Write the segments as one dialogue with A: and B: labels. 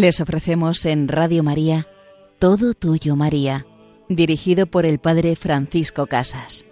A: Les ofrecemos en Radio María Todo Tuyo María, dirigido por el Padre Francisco Casas.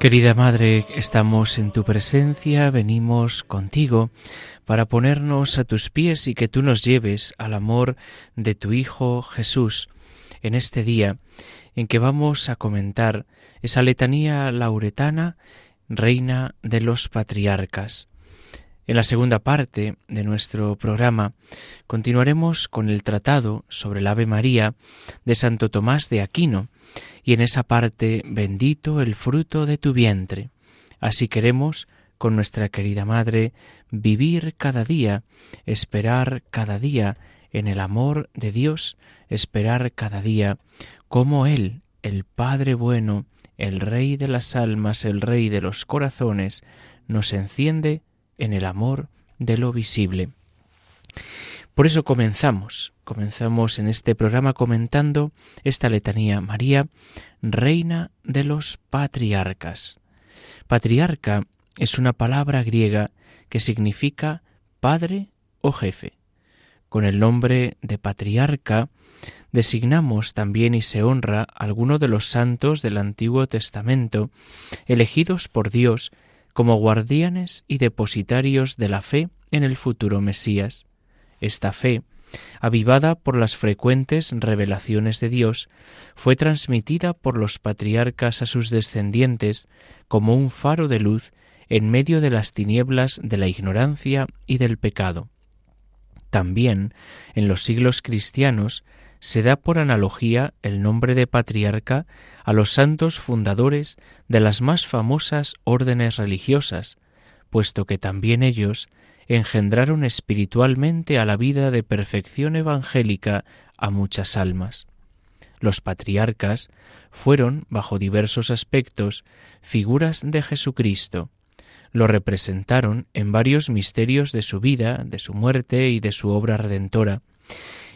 B: Querida Madre, estamos en tu presencia, venimos contigo para ponernos a tus pies y que tú nos lleves al amor de tu Hijo Jesús en este día en que vamos a comentar esa letanía lauretana, Reina de los Patriarcas. En la segunda parte de nuestro programa continuaremos con el tratado sobre el Ave María de Santo Tomás de Aquino, y en esa parte bendito el fruto de tu vientre. Así queremos, con nuestra querida Madre, vivir cada día, esperar cada día en el amor de Dios, esperar cada día como Él, el Padre bueno, el Rey de las almas, el Rey de los corazones, nos enciende en el amor de lo visible. Por eso comenzamos, comenzamos en este programa comentando esta letanía María, Reina de los Patriarcas. Patriarca es una palabra griega que significa padre o jefe. Con el nombre de patriarca designamos también y se honra a alguno de los santos del Antiguo Testamento, elegidos por Dios como guardianes y depositarios de la fe en el futuro Mesías. Esta fe, avivada por las frecuentes revelaciones de Dios, fue transmitida por los patriarcas a sus descendientes como un faro de luz en medio de las tinieblas de la ignorancia y del pecado. También, en los siglos cristianos, se da por analogía el nombre de patriarca a los santos fundadores de las más famosas órdenes religiosas, puesto que también ellos engendraron espiritualmente a la vida de perfección evangélica a muchas almas. Los patriarcas fueron, bajo diversos aspectos, figuras de Jesucristo. Lo representaron en varios misterios de su vida, de su muerte y de su obra redentora,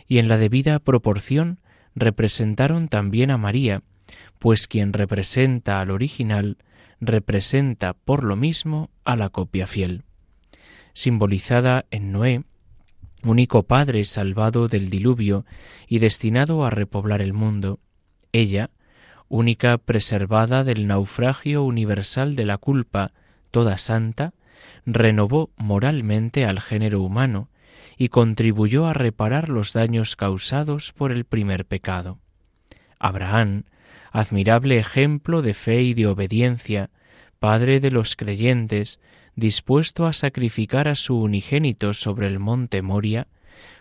B: y en la debida proporción representaron también a María, pues quien representa al original representa por lo mismo a la copia fiel simbolizada en Noé, único padre salvado del diluvio y destinado a repoblar el mundo, ella, única preservada del naufragio universal de la culpa, toda santa, renovó moralmente al género humano y contribuyó a reparar los daños causados por el primer pecado. Abraham, admirable ejemplo de fe y de obediencia, padre de los creyentes, dispuesto a sacrificar a su unigénito sobre el monte Moria,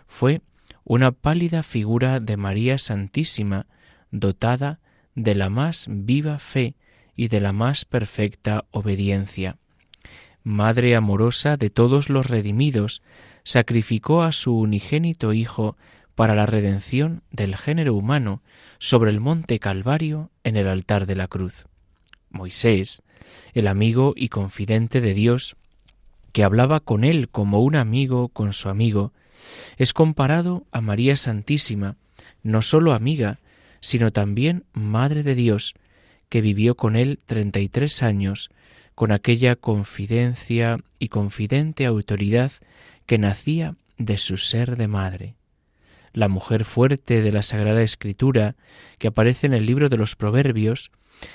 B: fue una pálida figura de María Santísima, dotada de la más viva fe y de la más perfecta obediencia. Madre amorosa de todos los redimidos, sacrificó a su unigénito Hijo para la redención del género humano sobre el monte Calvario en el altar de la cruz. Moisés, el amigo y confidente de Dios, que hablaba con él como un amigo con su amigo, es comparado a María Santísima, no sólo amiga, sino también Madre de Dios, que vivió con él treinta y tres años, con aquella confidencia y confidente autoridad que nacía de su ser de madre. La mujer fuerte de la Sagrada Escritura, que aparece en el libro de los Proverbios,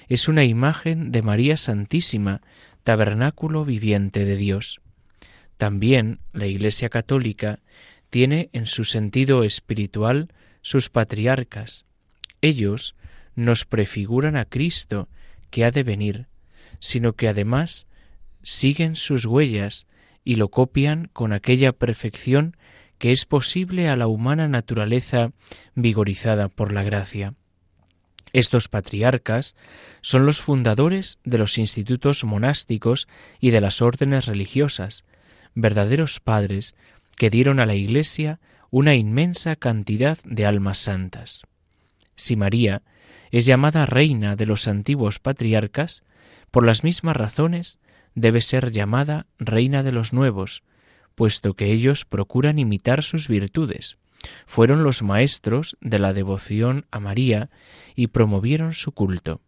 B: es una imagen de María Santísima, tabernáculo viviente de Dios. También la Iglesia Católica tiene en su sentido espiritual sus patriarcas. Ellos nos prefiguran a Cristo que ha de venir, sino que además siguen sus huellas y lo copian con aquella perfección que es posible a la humana naturaleza vigorizada por la gracia. Estos patriarcas son los fundadores de los institutos monásticos y de las órdenes religiosas, verdaderos padres que dieron a la Iglesia una inmensa cantidad de almas santas. Si María es llamada reina de los antiguos patriarcas, por las mismas razones debe ser llamada reina de los nuevos, puesto que ellos procuran imitar sus virtudes. Fueron los maestros de la devoción a María y promovieron su culto.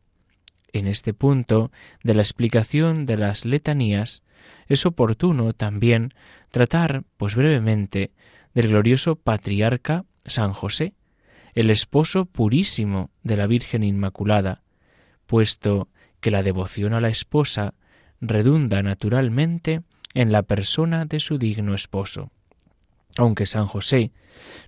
B: En este punto de la explicación de las letanías es oportuno también tratar, pues brevemente, del glorioso patriarca San José, el esposo purísimo de la Virgen Inmaculada, puesto que la devoción a la esposa redunda naturalmente en la persona de su digno esposo. Aunque San José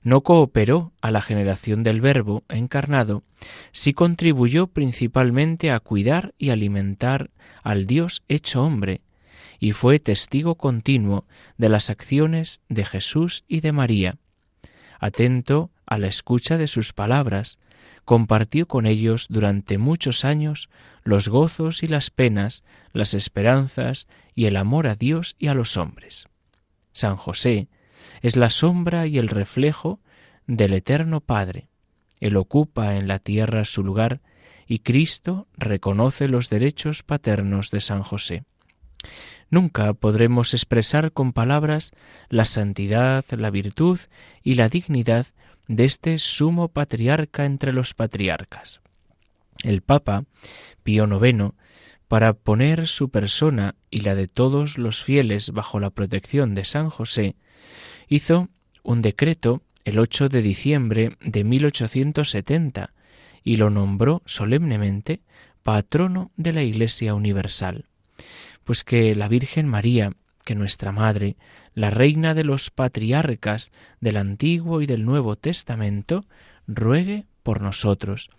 B: no cooperó a la generación del Verbo encarnado, sí contribuyó principalmente a cuidar y alimentar al Dios hecho hombre, y fue testigo continuo de las acciones de Jesús y de María. Atento a la escucha de sus palabras, compartió con ellos durante muchos años los gozos y las penas, las esperanzas y el amor a Dios y a los hombres. San José es la sombra y el reflejo del Eterno Padre. Él ocupa en la tierra su lugar y Cristo reconoce los derechos paternos de San José. Nunca podremos expresar con palabras la santidad, la virtud y la dignidad de este sumo patriarca entre los patriarcas. El Papa Pío IX, para poner su persona y la de todos los fieles bajo la protección de San José, hizo un decreto el 8 de diciembre de 1870 y lo nombró solemnemente patrono de la Iglesia Universal, pues que la Virgen María, que nuestra Madre, la reina de los patriarcas del Antiguo y del Nuevo Testamento, ruegue por nosotros,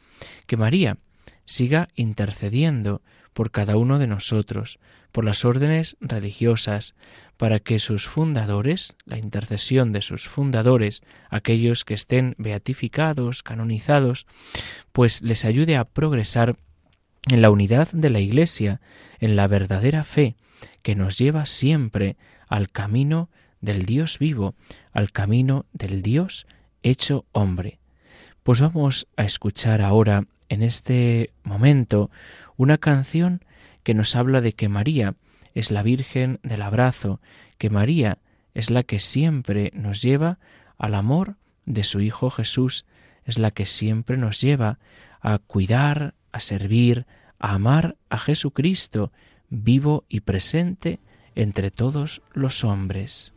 B: que María siga intercediendo por cada uno de nosotros, por las órdenes religiosas, para que sus fundadores, la intercesión de sus fundadores, aquellos que estén beatificados, canonizados, pues les ayude a progresar en la unidad de la Iglesia, en la verdadera fe, que nos lleva siempre al camino del Dios vivo, al camino del Dios hecho hombre. Pues vamos a escuchar ahora, en este momento, una canción que nos habla de que María es la Virgen del abrazo, que María es la que siempre nos lleva al amor de su Hijo Jesús, es la que siempre nos lleva a cuidar, a servir, a amar a Jesucristo, vivo y presente entre todos los hombres.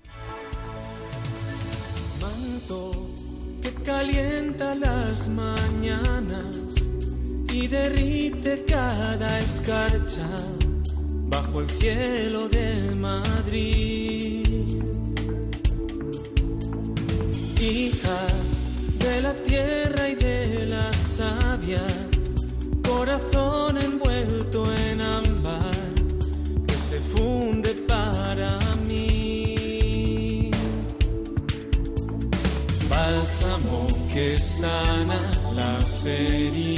C: Que calienta las mañanas y derrite cada escarcha bajo el cielo de Madrid. Hija de la tierra y de la savia, corazón envuelto en ámbar que se funde para mí. Bálsamo que sana las heridas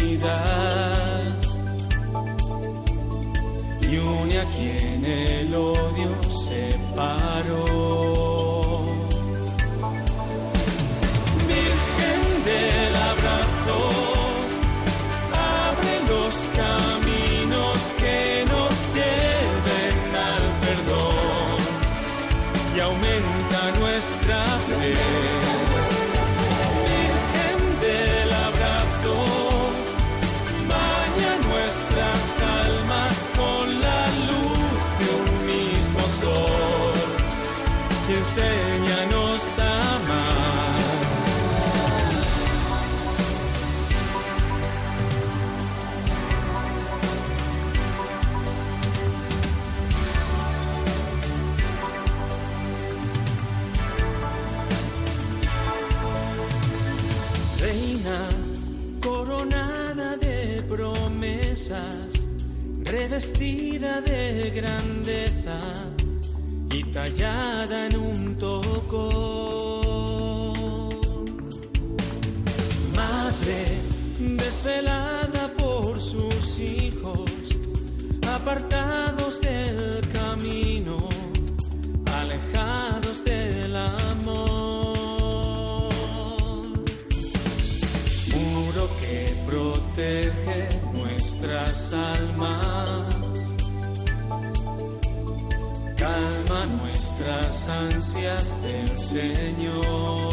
C: a. Reina coronada de promesas, revestida de grandeza tallada en un tocón. Madre desvelada por sus hijos, apartados del ansias del Señor.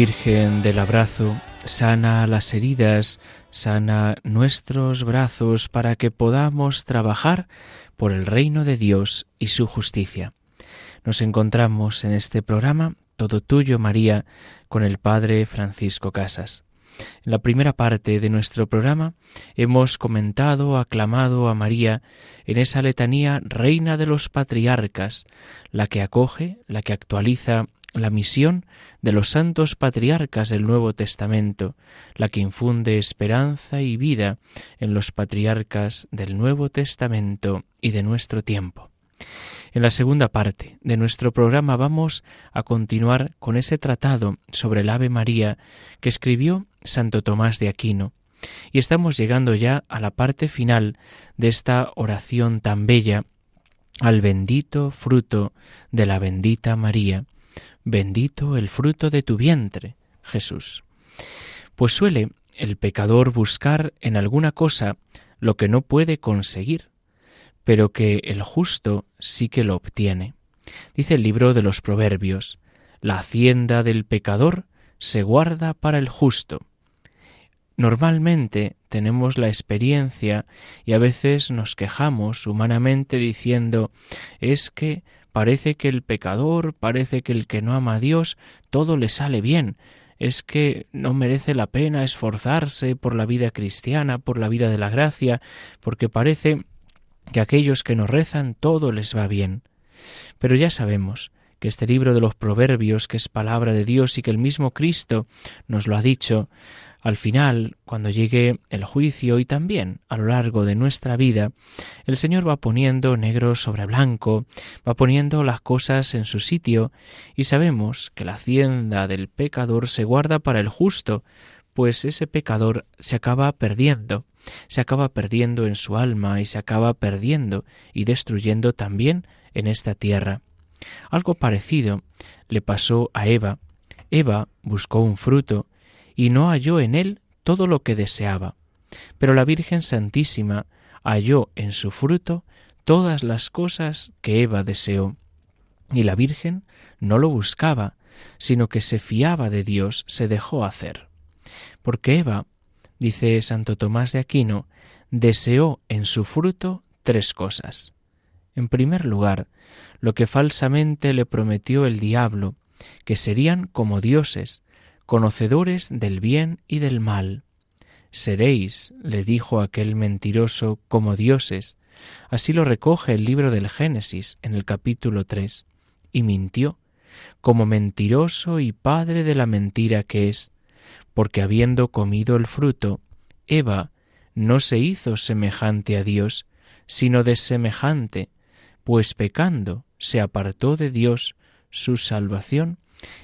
C: Virgen del abrazo, sana las heridas,
B: sana nuestros brazos para que podamos trabajar por el reino de Dios y su justicia. Nos encontramos en este programa, Todo Tuyo, María, con el Padre Francisco Casas. En la primera parte de nuestro programa hemos comentado, aclamado a María en esa letanía Reina de los Patriarcas, la que acoge, la que actualiza la misión de los santos patriarcas del Nuevo Testamento, la que infunde esperanza y vida en los patriarcas del Nuevo Testamento y de nuestro tiempo. En la segunda parte de nuestro programa vamos a continuar con ese tratado sobre el Ave María que escribió Santo Tomás de Aquino. Y estamos llegando ya a la parte final de esta oración tan bella al bendito fruto de la bendita María. Bendito el fruto de tu vientre, Jesús. Pues suele el pecador buscar en alguna cosa lo que no puede conseguir, pero que el justo sí que lo obtiene. Dice el libro de los Proverbios, la hacienda del pecador se guarda para el justo. Normalmente tenemos la experiencia y a veces nos quejamos humanamente diciendo es que parece que el pecador, parece que el que no ama a Dios, todo le sale bien, es que no merece la pena esforzarse por la vida cristiana, por la vida de la gracia, porque parece que aquellos que nos rezan todo les va bien. Pero ya sabemos que este libro de los Proverbios, que es palabra de Dios y que el mismo Cristo nos lo ha dicho, al final, cuando llegue el juicio y también a lo largo de nuestra vida, el Señor va poniendo negro sobre blanco, va poniendo las cosas en su sitio, y sabemos que la hacienda del pecador se guarda para el justo, pues ese pecador se acaba perdiendo, se acaba perdiendo en su alma y se acaba perdiendo y destruyendo también en esta tierra. Algo parecido le pasó a Eva. Eva buscó un fruto y no halló en él todo lo que deseaba, pero la Virgen Santísima halló en su fruto todas las cosas que Eva deseó. Y la Virgen no lo buscaba, sino que se fiaba de Dios, se dejó hacer. Porque Eva, dice Santo Tomás de Aquino, deseó en su fruto tres cosas. En primer lugar, lo que falsamente le prometió el diablo, que serían como dioses, conocedores del bien y del mal. Seréis, le dijo aquel mentiroso, como dioses. Así lo recoge el libro del Génesis en el capítulo 3. Y mintió, como mentiroso y padre de la mentira que es, porque habiendo comido el fruto, Eva no se hizo semejante a Dios, sino desemejante, pues pecando se apartó de Dios su salvación,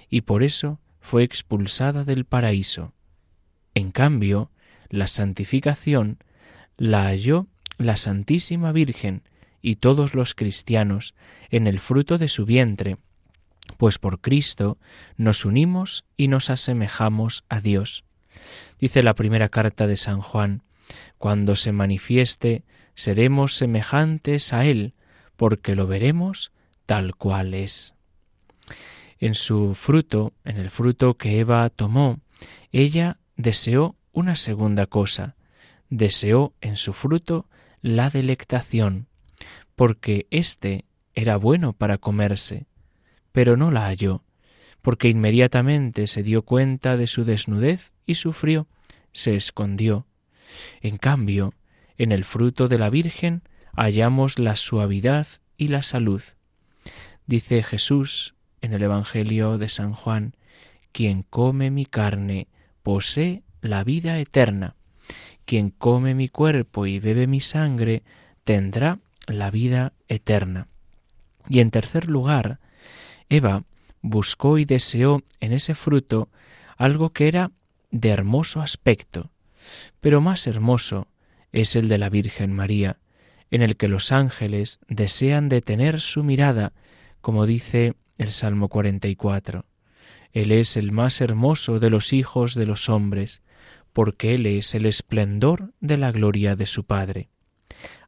B: y por eso fue expulsada del paraíso. En cambio, la santificación la halló la Santísima Virgen y todos los cristianos en el fruto de su vientre, pues por Cristo nos unimos y nos asemejamos a Dios. Dice la primera carta de San Juan, cuando se manifieste, seremos semejantes a Él, porque lo veremos tal cual es. En su fruto, en el fruto que Eva tomó, ella deseó una segunda cosa, deseó en su fruto la delectación, porque éste era bueno para comerse, pero no la halló, porque inmediatamente se dio cuenta de su desnudez y sufrió, se escondió. En cambio, en el fruto de la Virgen hallamos la suavidad y la salud. Dice Jesús en el Evangelio de San Juan, quien come mi carne posee la vida eterna, quien come mi cuerpo y bebe mi sangre tendrá la vida eterna. Y en tercer lugar, Eva buscó y deseó en ese fruto algo que era de hermoso aspecto, pero más hermoso es el de la Virgen María, en el que los ángeles desean detener su mirada, como dice el Salmo 44. Él es el más hermoso de los hijos de los hombres, porque Él es el esplendor de la gloria de su Padre.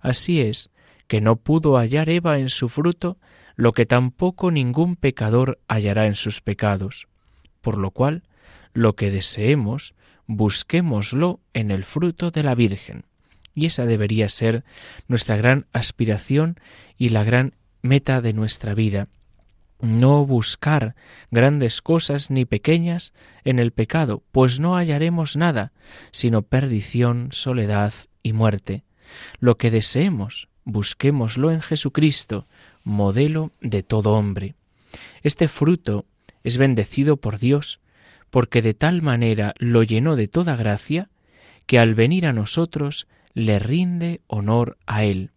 B: Así es que no pudo hallar Eva en su fruto lo que tampoco ningún pecador hallará en sus pecados, por lo cual lo que deseemos, busquémoslo en el fruto de la Virgen. Y esa debería ser nuestra gran aspiración y la gran meta de nuestra vida, no buscar grandes cosas ni pequeñas en el pecado, pues no hallaremos nada, sino perdición, soledad y muerte. Lo que deseemos, busquémoslo en Jesucristo, modelo de todo hombre. Este fruto es bendecido por Dios, porque de tal manera lo llenó de toda gracia, que al venir a nosotros le rinde honor a Él.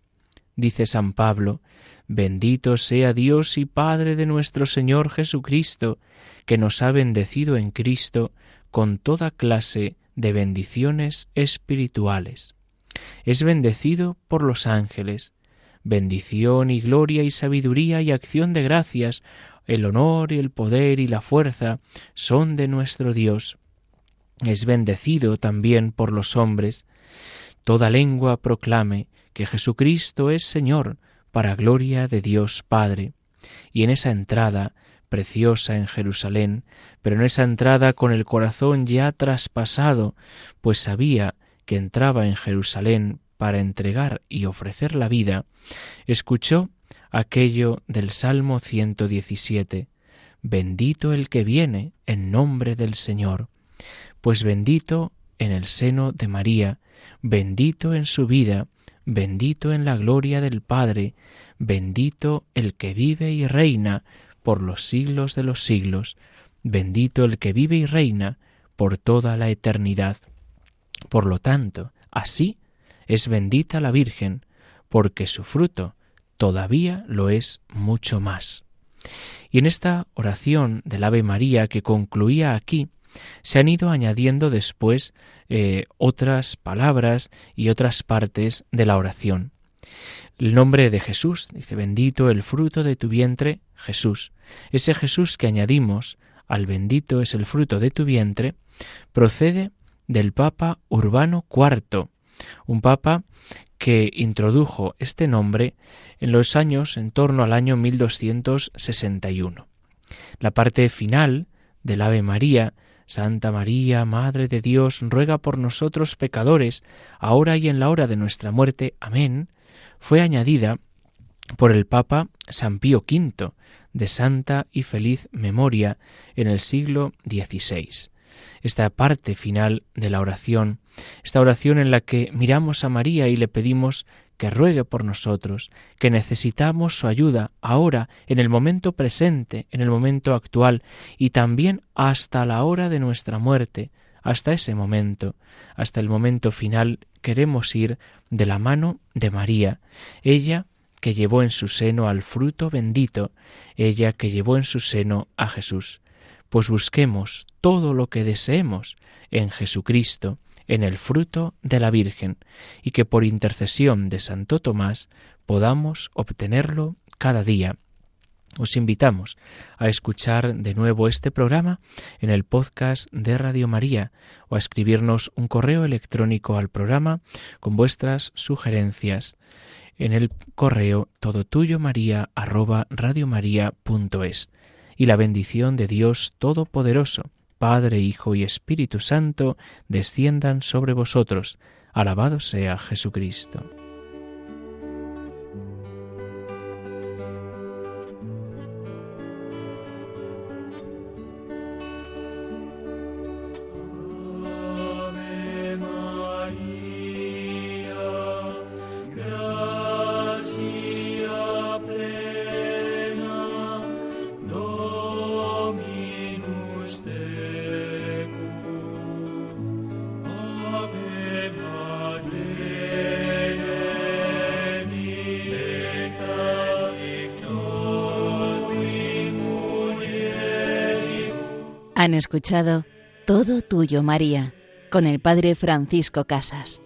B: Dice San Pablo, Bendito sea Dios y Padre de nuestro Señor Jesucristo, que nos ha bendecido en Cristo con toda clase de bendiciones espirituales. Es bendecido por los ángeles. Bendición y gloria y sabiduría y acción de gracias, el honor y el poder y la fuerza son de nuestro Dios. Es bendecido también por los hombres. Toda lengua proclame que Jesucristo es Señor, para gloria de Dios Padre. Y en esa entrada preciosa en Jerusalén, pero en esa entrada con el corazón ya traspasado, pues sabía que entraba en Jerusalén para entregar y ofrecer la vida, escuchó aquello del Salmo 117, Bendito el que viene en nombre del Señor, pues bendito en el seno de María, bendito en su vida, bendito en la gloria del Padre, bendito el que vive y reina por los siglos de los siglos, bendito el que vive y reina por toda la eternidad. Por lo tanto, así es bendita la Virgen, porque su fruto todavía lo es mucho más. Y en esta oración del Ave María que concluía aquí, se han ido añadiendo después eh, otras palabras y otras partes de la oración. El nombre de Jesús, dice, bendito el fruto de tu vientre, Jesús. Ese Jesús que añadimos al bendito es el fruto de tu vientre, procede del Papa Urbano IV, un papa que introdujo este nombre en los años en torno al año 1261. La parte final del Ave María Santa María, Madre de Dios, ruega por nosotros pecadores, ahora y en la hora de nuestra muerte. Amén, fue añadida por el Papa San Pío V, de santa y feliz memoria, en el siglo XVI. Esta parte final de la oración, esta oración en la que miramos a María y le pedimos que ruegue por nosotros, que necesitamos su ayuda ahora, en el momento presente, en el momento actual, y también hasta la hora de nuestra muerte, hasta ese momento, hasta el momento final, queremos ir de la mano de María, ella que llevó en su seno al fruto bendito, ella que llevó en su seno a Jesús. pues busquemos todo lo que deseemos en Jesucristo, en el fruto de la Virgen, y que por intercesión de Santo Tomás podamos obtenerlo cada día. Os invitamos a escuchar de nuevo este programa en el podcast de Radio María o a escribirnos un correo electrónico al programa con vuestras sugerencias en el correo todo tuyo maría arroba radiomaria.es y la bendición de Dios Todopoderoso, Padre, Hijo y Espíritu Santo, desciendan sobre vosotros. Alabado sea Jesucristo.
A: Han escuchado Todo Tuyo María con el Padre Francisco Casas.